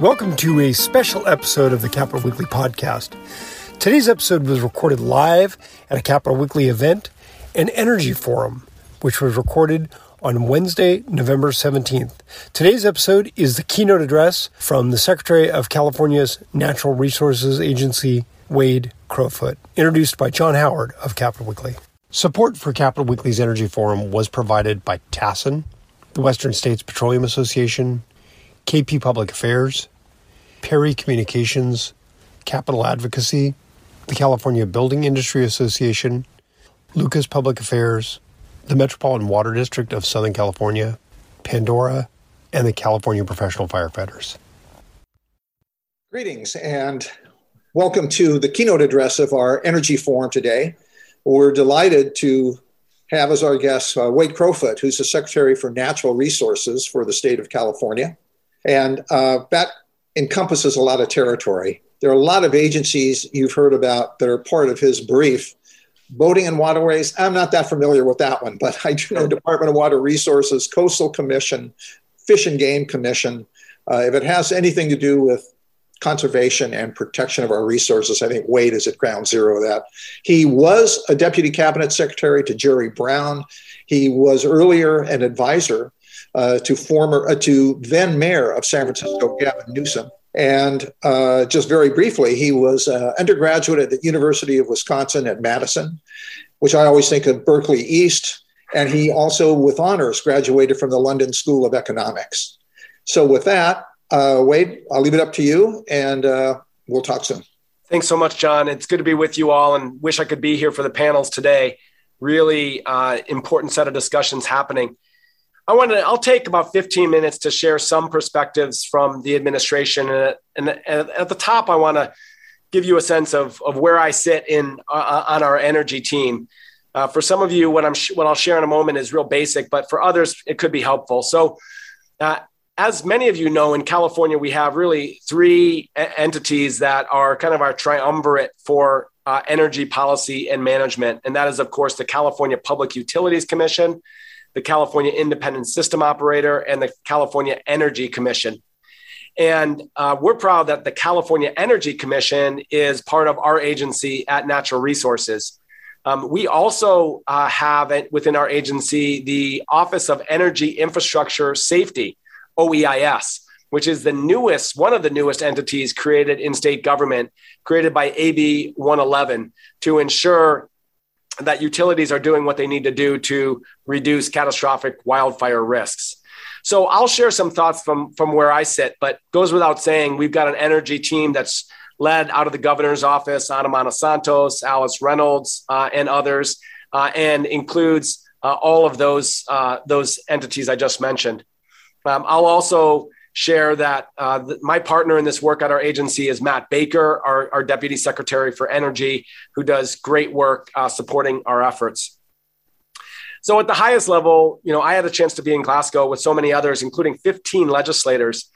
Welcome to a special episode of the Capitol Weekly podcast. Today's episode was recorded live at a Capitol Weekly event, an energy forum, which was recorded on Wednesday, November 17th. Today's episode is the keynote address from the Secretary of California's Natural Resources Agency, Wade Crowfoot, introduced by John Howard of Capitol Weekly. Support for Capitol Weekly's Energy Forum was provided by TASIN, the Western States Petroleum Association, KP Public Affairs, Perry Communications, Capitol Advocacy, the California Building Industry Association, Lucas Public Affairs, the Metropolitan Water District of Southern California, Pandora, and the California Professional Firefighters. Greetings and welcome to the keynote address of our Energy Forum today. We're delighted to have as our guest uh, Wade Crowfoot, who's the Secretary for Natural Resources for the state of California. And uh, that encompasses a lot of territory. There are a lot of agencies you've heard about that are part of his brief. Boating and waterways, I'm not that familiar with that one, but I do know Department of Water Resources, Coastal Commission, Fish and Game Commission. Uh, if it has anything to do with conservation and protection of our resources, I think Wade is at ground zero of that. He was a deputy cabinet secretary to Jerry Brown. He was earlier an advisor uh, to former uh, to then mayor of San Francisco, Gavin Newsom. And uh, just very briefly, he was an undergraduate at the University of Wisconsin at Madison, which I always think of Berkeley East. And he also, with honors, graduated from the London School of Economics. So, with that, uh, Wade, I'll leave it up to you, and uh, we'll talk soon. Thanks so much, John. It's good to be with you all, and wish I could be here for the panels today. Really uh, important set of discussions happening. I want to, I'll take about 15 minutes to share some perspectives from the administration. And, and, and at the top, I want to give you a sense of, of where I sit in uh, on our energy team. Uh, for some of you, what I'm sh- what I'll share in a moment is real basic, but for others, it could be helpful. So, uh, as many of you know, in California, we have really three entities that are kind of our triumvirate for uh, energy policy and management, and that is, of course, the California Public Utilities Commission, the California Independent System Operator, and the California Energy Commission. And uh, we're proud that the California Energy Commission is part of our agency at Natural Resources. Um, we also uh, have within our agency the Office of Energy Infrastructure Safety, OEIS, which is the newest, one of the newest entities created in state government, created by AB 111 to ensure that utilities are doing what they need to do to reduce catastrophic wildfire risks. So I'll share some thoughts from from where I sit, but goes without saying we've got an energy team that's led out of the governor's office, Ana Santos, Alice Reynolds, uh, and others, uh, and includes uh, all of those uh, those entities I just mentioned. Um, I'll also share that uh, th- my partner in this work at our agency is Matt Baker, our, our Deputy Secretary for Energy, who does great work uh, supporting our efforts. So, at the highest level, you know, I had a chance to be in Glasgow with so many others, including 15 legislators,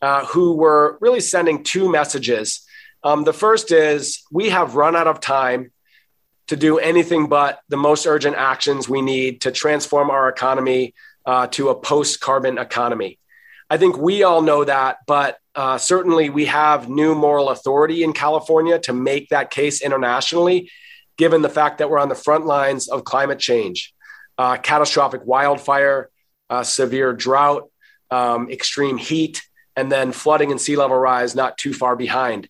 uh, who were really sending two messages. Um, the first is we have run out of time to do anything but the most urgent actions we need to transform our economy uh, to a post carbon economy. I think we all know that, but uh, certainly we have new moral authority in California to make that case internationally, given the fact that we're on the front lines of climate change, uh, catastrophic wildfire, uh, severe drought, um, extreme heat, and then flooding and sea level rise not too far behind.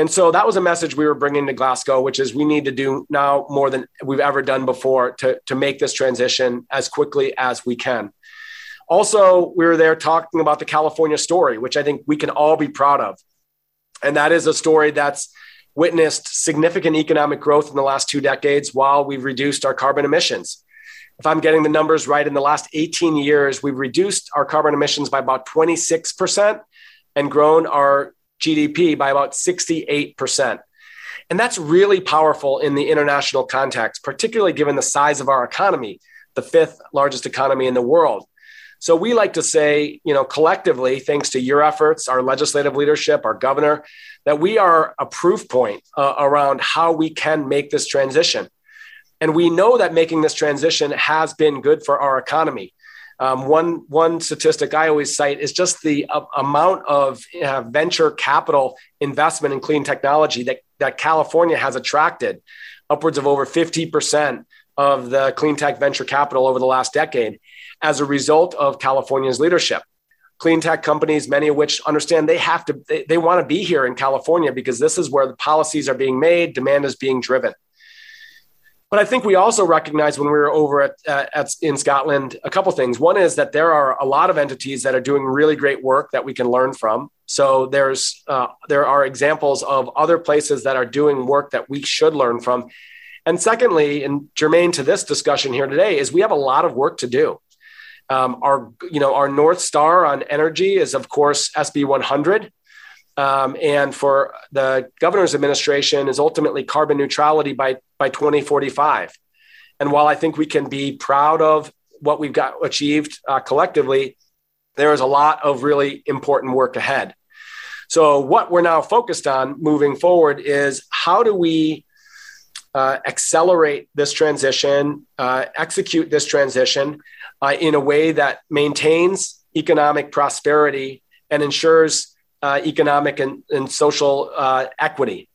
And so that was a message we were bringing to Glasgow, which is we need to do now more than we've ever done before to, to make this transition as quickly as we can. Also, we were there talking about the California story, which I think we can all be proud of. And that is a story that's witnessed significant economic growth in the last two decades while we've reduced our carbon emissions. If I'm getting the numbers right, in the last 18 years, we've reduced our carbon emissions by about 26% and grown our GDP by about 68%. And that's really powerful in the international context, particularly given the size of our economy, the fifth largest economy in the world. So we like to say, you know, collectively, thanks to your efforts, our legislative leadership, our governor, that we are a proof point uh, around how we can make this transition. And we know that making this transition has been good for our economy. Um, one one statistic I always cite is just the uh, amount of uh, venture capital investment in clean technology that that California has attracted, upwards of over fifty percent of the clean tech venture capital over the last decade, as a result of California's leadership. Clean tech companies, many of which understand they have to, they, they want to be here in California because this is where the policies are being made, demand is being driven. But I think we also recognize when we were over at, uh, at, in Scotland a couple things. One is that there are a lot of entities that are doing really great work that we can learn from. So there's uh, there are examples of other places that are doing work that we should learn from. And secondly, and germane to this discussion here today, is we have a lot of work to do. Um, our you know our north star on energy is of course SB 100. Um, and for the governor's administration is ultimately carbon neutrality by by 2045. And while I think we can be proud of what we've got achieved uh, collectively, there is a lot of really important work ahead. So, what we're now focused on moving forward is how do we uh, accelerate this transition, uh, execute this transition uh, in a way that maintains economic prosperity and ensures uh, economic and, and social uh, equity.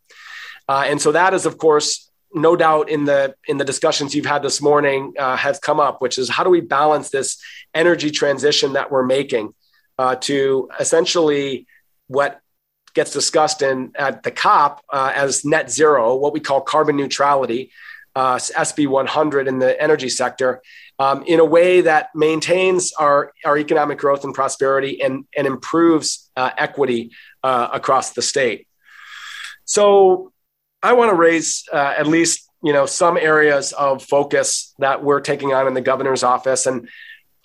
and so, that is, of course, no doubt in the in the discussions you've had this morning uh, has come up, which is how do we balance this energy transition that we're making uh, to essentially what gets discussed in at the COP uh, as net zero, what we call carbon neutrality, uh, SB 100 in the energy sector, um, in a way that maintains our, our economic growth and prosperity and, and improves uh, equity uh, across the state. So I want to raise uh, at least you know some areas of focus that we're taking on in the governor's office and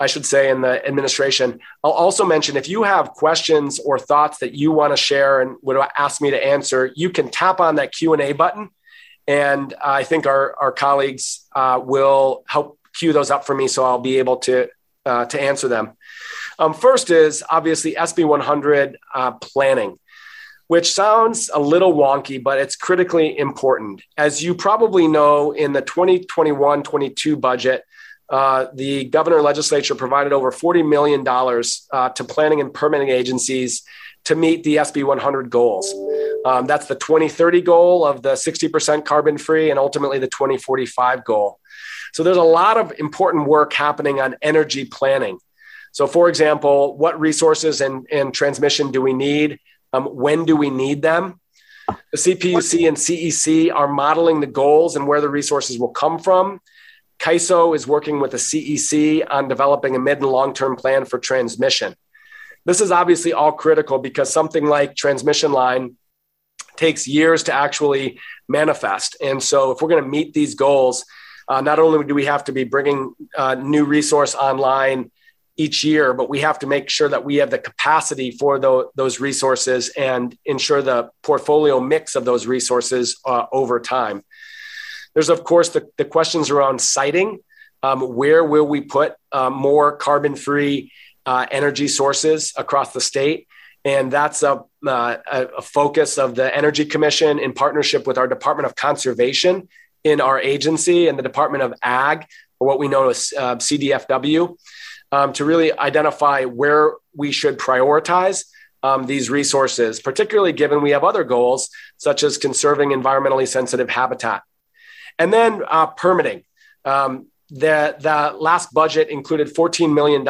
I should say in the administration. I'll also mention if you have questions or thoughts that you want to share and would ask me to answer, you can tap on that Q and A button, and I think our our colleagues uh, will help cue those up for me, so I'll be able to uh, to answer them. Um, first is obviously SB 100 uh, planning which sounds a little wonky, but it's critically important. As you probably know, in the 2021 22 budget, uh, the governor legislature provided over $40 million uh, to planning and permitting agencies to meet the SB 100 goals. Um, that's the 2030 goal of the 60% carbon free and ultimately the 2045 goal. So there's a lot of important work happening on energy planning. So, for example, what resources and, and transmission do we need? Um, when do we need them? The CPUC and CEC are modeling the goals and where the resources will come from. CAISO is working with the CEC on developing a mid and long term plan for transmission. This is obviously all critical because something like transmission line takes years to actually manifest. And so, if we're going to meet these goals, uh, not only do we have to be bringing uh, new resource online each year, but we have to make sure that we have the capacity for the, those resources and ensure the portfolio mix of those resources uh, over time. There's, of course, the, the questions around siting. Um, where will we put uh, more carbon free uh, energy sources across the state? And that's a, uh, a, focus of the Energy Commission in partnership with our Department of Conservation in our agency and the Department of Ag, or what we know as uh, CDFW um, to really identify where we should prioritize um, these resources, particularly given we have other goals such as conserving environmentally sensitive habitat. And then uh, permitting. Um, the, the last budget included $14 million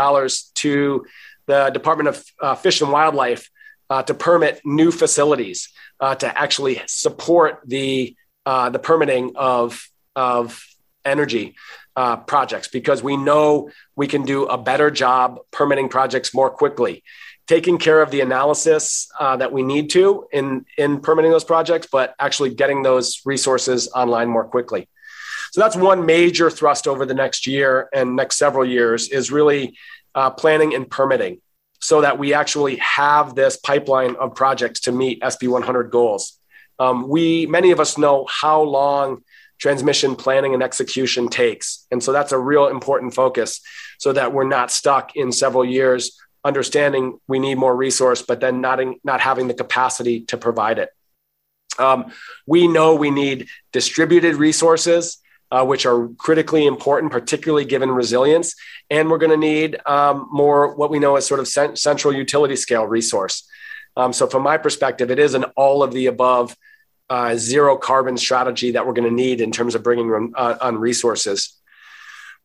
to the Department of uh, Fish and Wildlife uh, to permit new facilities uh, to actually support the, uh, the permitting of, of energy uh, projects because we know we can do a better job permitting projects more quickly, taking care of the analysis uh, that we need to in, in permitting those projects, but actually getting those resources online more quickly. So that's one major thrust over the next year and next several years is really uh, planning and permitting so that we actually have this pipeline of projects to meet SB 100 goals. Um, we, many of us know how long transmission planning and execution takes. And so that's a real important focus so that we're not stuck in several years understanding we need more resource, but then not, in, not having the capacity to provide it. Um, we know we need distributed resources uh, which are critically important, particularly given resilience. And we're going to need um, more what we know as sort of cent- central utility scale resource. Um, so, from my perspective, it is an all of the above uh, zero carbon strategy that we're going to need in terms of bringing uh, on resources.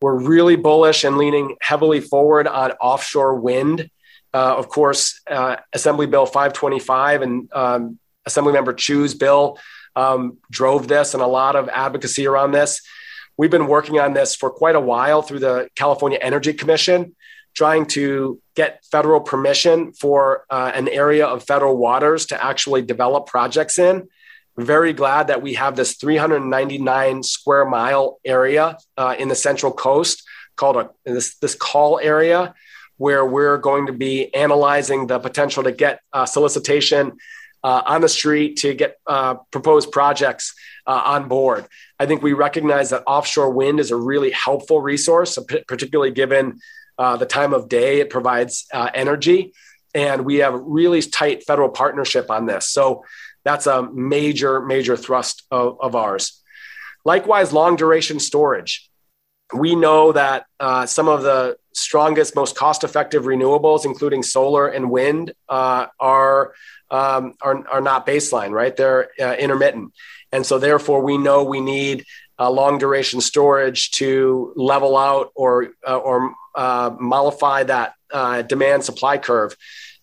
We're really bullish and leaning heavily forward on offshore wind. Uh, of course, uh, Assembly Bill 525 and um, Assemblymember Chiu's bill um, drove this and a lot of advocacy around this. We've been working on this for quite a while through the California Energy Commission, trying to get federal permission for uh, an area of federal waters to actually develop projects in. Very glad that we have this 399 square mile area uh, in the Central Coast called a, this, this call area where we're going to be analyzing the potential to get uh, solicitation uh, on the street to get uh, proposed projects uh, on board. I think we recognize that offshore wind is a really helpful resource, particularly given uh, the time of day it provides energy. And we have really tight federal partnership on this. So that's a major, major thrust of, of ours. Likewise, long duration storage. We know that uh, some of the strongest, most cost effective renewables, including solar and wind, uh, are um, are, are not baseline, right? They're uh, intermittent. And so, therefore, we know we need uh, long duration storage to level out or, uh, or uh, mollify that demand supply curve.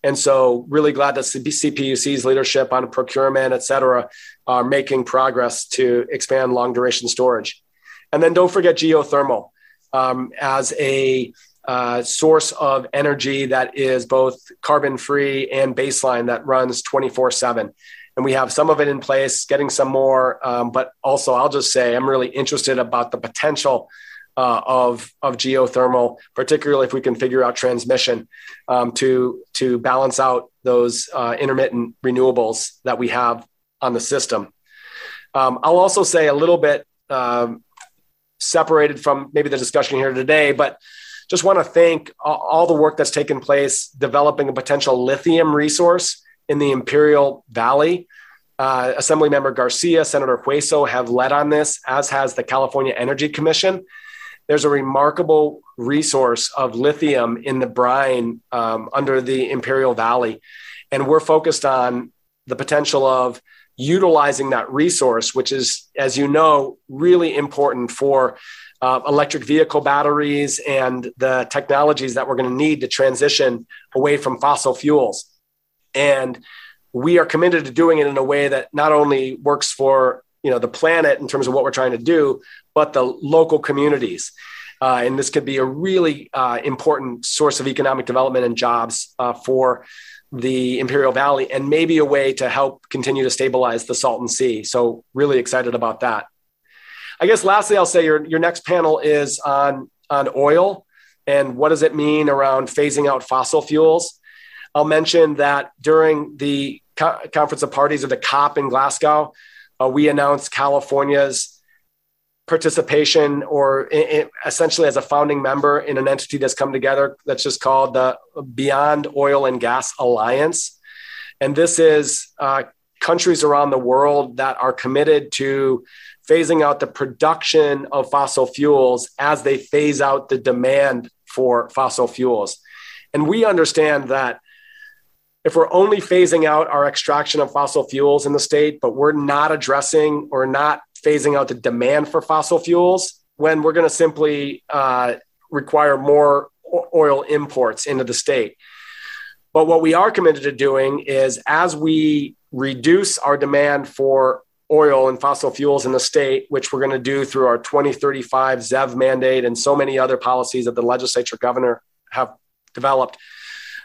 And so, really glad that CPUC's leadership on procurement, et cetera, are making progress to expand long duration storage. And then don't forget geothermal um, as a uh, source of energy that is both carbon free and baseline that runs 24 7 and we have some of it in place getting some more um, but also i'll just say i'm really interested about the potential uh, of of geothermal particularly if we can figure out transmission um, to to balance out those uh, intermittent renewables that we have on the system um, i'll also say a little bit um, separated from maybe the discussion here today but just want to thank all the work that's taken place developing a potential lithium resource in the Imperial Valley. Uh, Assemblymember Garcia, Senator Hueso have led on this, as has the California Energy Commission. There's a remarkable resource of lithium in the brine um, under the Imperial Valley. And we're focused on the potential of utilizing that resource, which is, as you know, really important for uh, electric vehicle batteries and the technologies that we're going to need to transition away from fossil fuels. And we are committed to doing it in a way that not only works for you know the planet in terms of what we're trying to do, but the local communities. Uh, and this could be a really uh, important source of economic development and jobs uh, for the Imperial Valley, and maybe a way to help continue to stabilize the Salton Sea. So, really excited about that. I guess lastly, I'll say your, your next panel is on, on oil and what does it mean around phasing out fossil fuels. I'll mention that during the co- Conference of Parties of the COP in Glasgow, uh, we announced California's participation or in, in, essentially as a founding member in an entity that's come together that's just called the Beyond Oil and Gas Alliance. And this is uh, countries around the world that are committed to phasing out the production of fossil fuels as they phase out the demand for fossil fuels. And we understand that if we're only phasing out our extraction of fossil fuels in the state, but we're not addressing or not phasing out the demand for fossil fuels, when we're going to simply uh, require more oil imports into the state. But what we are committed to doing is as we reduce our demand for oil and fossil fuels in the state, which we're going to do through our 2035 ZEV mandate and so many other policies that the legislature governor have developed.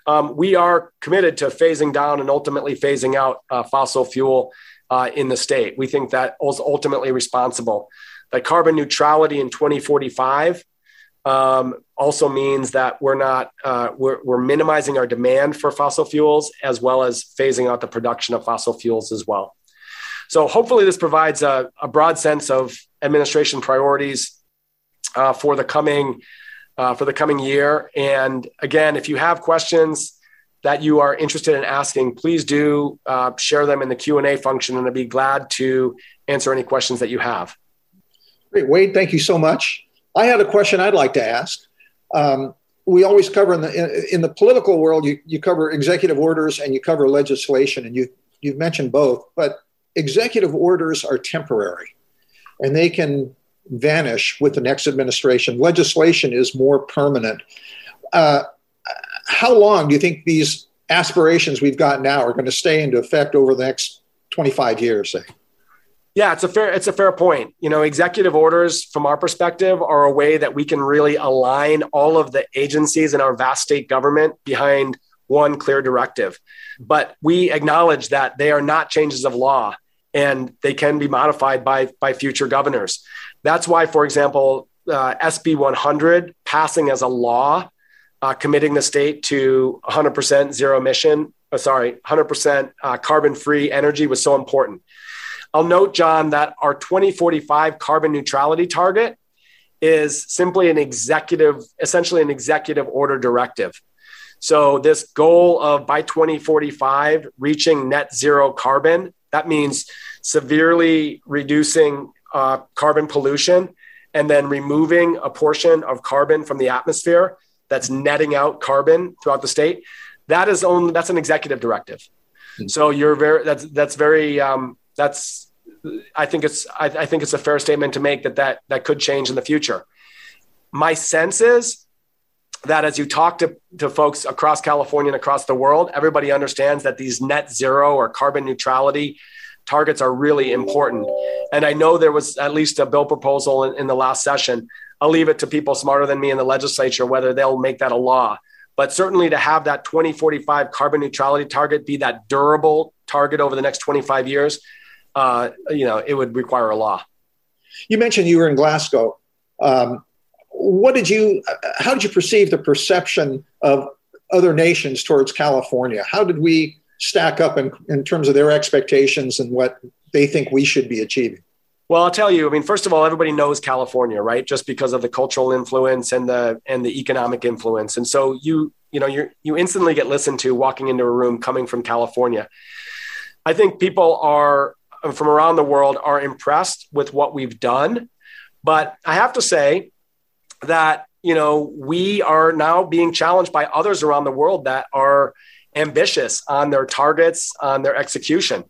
Um, we are committed to phasing down and ultimately phasing out uh, fossil fuel uh, in the state. We think that is ultimately responsible. That carbon neutrality in 2045 um, also means that we're not uh, we're, we're minimizing our demand for fossil fuels as well as phasing out the production of fossil fuels as well. So hopefully this provides a, a broad sense of administration priorities uh, for the coming uh, for the coming year. And again, if you have questions that you are interested in asking, please do uh, share them in the Q and A function, and I'd be glad to answer any questions that you have. Great, Wade. Thank you so much. I had a question I'd like to ask. Um, we always cover in the in, in, the political world. You, you cover executive orders and you cover legislation, and you you've mentioned both. But executive orders are temporary, and they can vanish with the next administration. Legislation is more permanent. Uh, how long do you think these aspirations we've got now are going to stay into effect over the next 25 years, say? Yeah, it's a fair it's a fair point. You know, executive orders from our perspective are a way that we can really align all of the agencies in our vast state government behind one clear directive. But we acknowledge that they are not changes of law and they can be modified by by future governors. That's why, for example, uh, SB 100 passing as a law, uh, committing the state to 100% zero emission, uh, sorry, 100% uh, carbon free energy was so important I'll note, John, that our 2045 carbon neutrality target is simply an executive, essentially an executive order directive. So, this goal of by 2045 reaching net zero carbon, that means severely reducing uh, carbon pollution and then removing a portion of carbon from the atmosphere that's netting out carbon throughout the state. That is only that's an executive directive. Mm-hmm. So you're very that's that's very um, that's I think it's I, I, think it's a fair statement to make that that that could change in the future. My sense is that as you talk to, to folks across California and across the world, everybody understands that these net zero or carbon neutrality targets are really important. And I know there was at least a bill proposal in, in the last session. I'll leave it to people smarter than me in the legislature whether they'll make that a law. But certainly to have that 2045 carbon neutrality target be that durable target over the next 25 years, uh, you know, it would require a law. You mentioned you were in Glasgow. Um, what did you? Uh, how did you perceive the perception of other nations towards California? How did we stack up in, in terms of their expectations and what they think we should be achieving? Well, I'll tell you. I mean, first of all, everybody knows California, right? Just because of the cultural influence and the and the economic influence, and so you you know you you instantly get listened to walking into a room coming from California. I think people are from around the world are impressed with what we've done. But I have to say that, you know, we are now being challenged by others around the world that are ambitious on their targets, on their execution.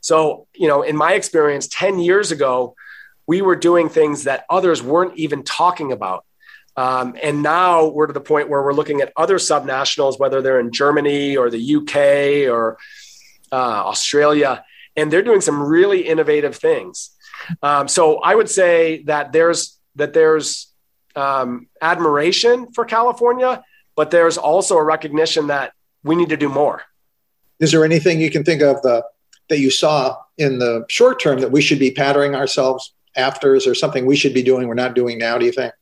So, you know, in my experience, 10 years ago, we were doing things that others weren't even talking about. Um, and now we're to the point where we're looking at other subnationals, whether they're in Germany or the UK or uh, Australia, and they're doing some really innovative things. Um, so I would say that there's that there's um, admiration for California, but there's also a recognition that we need to do more. Is there anything you can think of the that you saw in the short term that we should be patterning ourselves after? Is there something we should be doing we're not doing now? Do you think?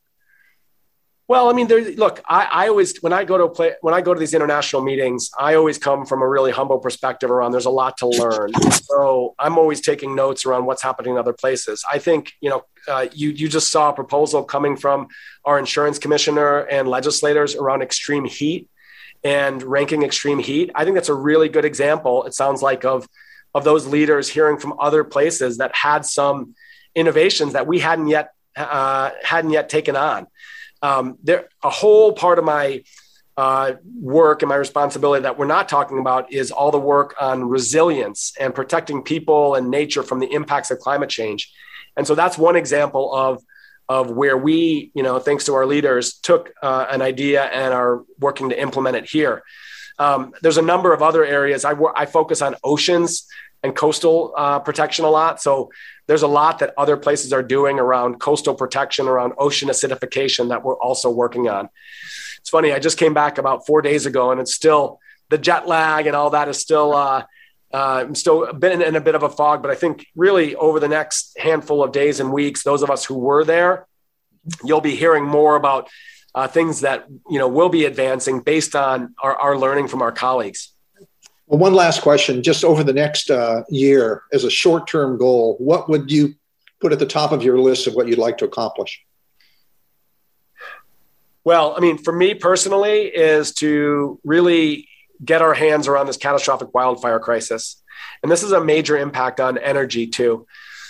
Well, I mean, look, I, I always when I go to play when I go to these international meetings, I always come from a really humble perspective around. There's a lot to learn, so I'm always taking notes around what's happening in other places. I think you know, uh, you you just saw a proposal coming from our insurance commissioner and legislators around extreme heat and ranking extreme heat. I think that's a really good example. It sounds like of of those leaders hearing from other places that had some innovations that we hadn't yet uh, hadn't yet taken on um, there a whole part of my uh, work and my responsibility that we're not talking about is all the work on resilience and protecting people and nature from the impacts of climate change. And so that's one example of of where we, you know, thanks to our leaders, took uh, an idea and are working to implement it here. Um, there's a number of other areas. I, I focus on oceans and coastal uh, protection a lot. So there's a lot that other places are doing around coastal protection, around ocean acidification that we're also working on. It's funny, I just came back about four days ago and it's still the jet lag and all that is still, uh, uh, I'm still been in a bit of a fog, but I think really over the next handful of days and weeks, those of us who were there, you'll be hearing more about uh, things that you know will be advancing based on our, our learning from our colleagues. Well, one last question. Just over the next uh, year, as a short term goal, what would you put at the top of your list of what you'd like to accomplish? Well, I mean, for me personally, is to really get our hands around this catastrophic wildfire crisis. And this is a major impact on energy, too.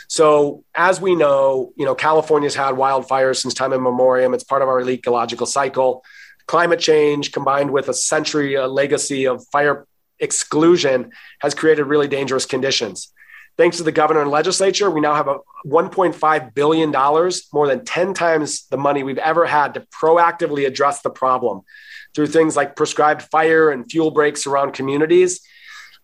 So as we know, you know, California's had wildfires since time immemorial. It's part of our ecological cycle. Climate change combined with a century a legacy of fire exclusion has created really dangerous conditions. Thanks to the governor and legislature, we now have a $1.5 billion, more than 10 times the money we've ever had to proactively address the problem through things like prescribed fire and fuel breaks around communities.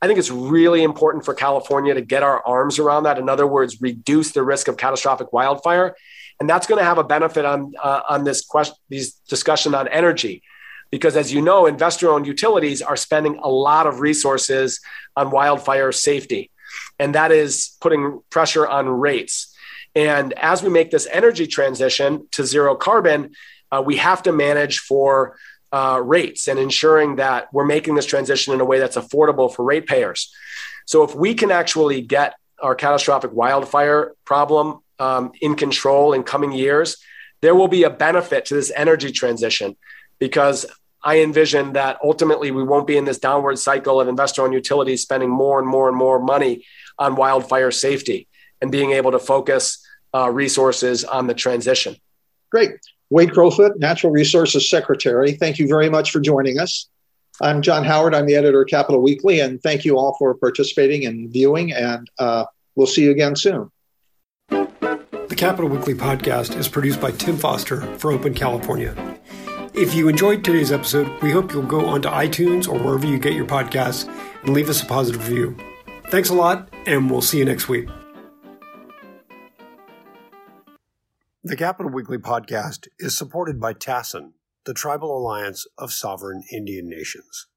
I think it's really important for California to get our arms around that. In other words, reduce the risk of catastrophic wildfire. And that's going to have a benefit on, uh, on this question, these discussion on energy because as you know investor owned utilities are spending a lot of resources on wildfire safety and that is putting pressure on rates. And as we make this energy transition to zero carbon, uh, we have to manage for uh, rates and ensuring that we're making this transition in a way that's affordable for ratepayers. So if we can actually get our catastrophic wildfire problem um, in control in coming years, there will be a benefit to this energy transition because I envision that ultimately we won't be in this downward cycle of investor owned utilities spending more and more and more money on wildfire safety and being able to focus uh, resources on the transition. Great. Wade Crowfoot, Natural Resources Secretary, thank you very much for joining us. I'm John Howard. I'm the editor of Capitol Weekly, and thank you all for participating and viewing, and uh, we'll see you again soon. The Capitol Weekly podcast is produced by Tim Foster for Open California. If you enjoyed today's episode, we hope you'll go onto iTunes or wherever you get your podcasts and leave us a positive review. Thanks a lot, and we'll see you next week. The Capitol Weekly podcast is supported by TASIN, the Tribal Alliance of Sovereign Indian Nations.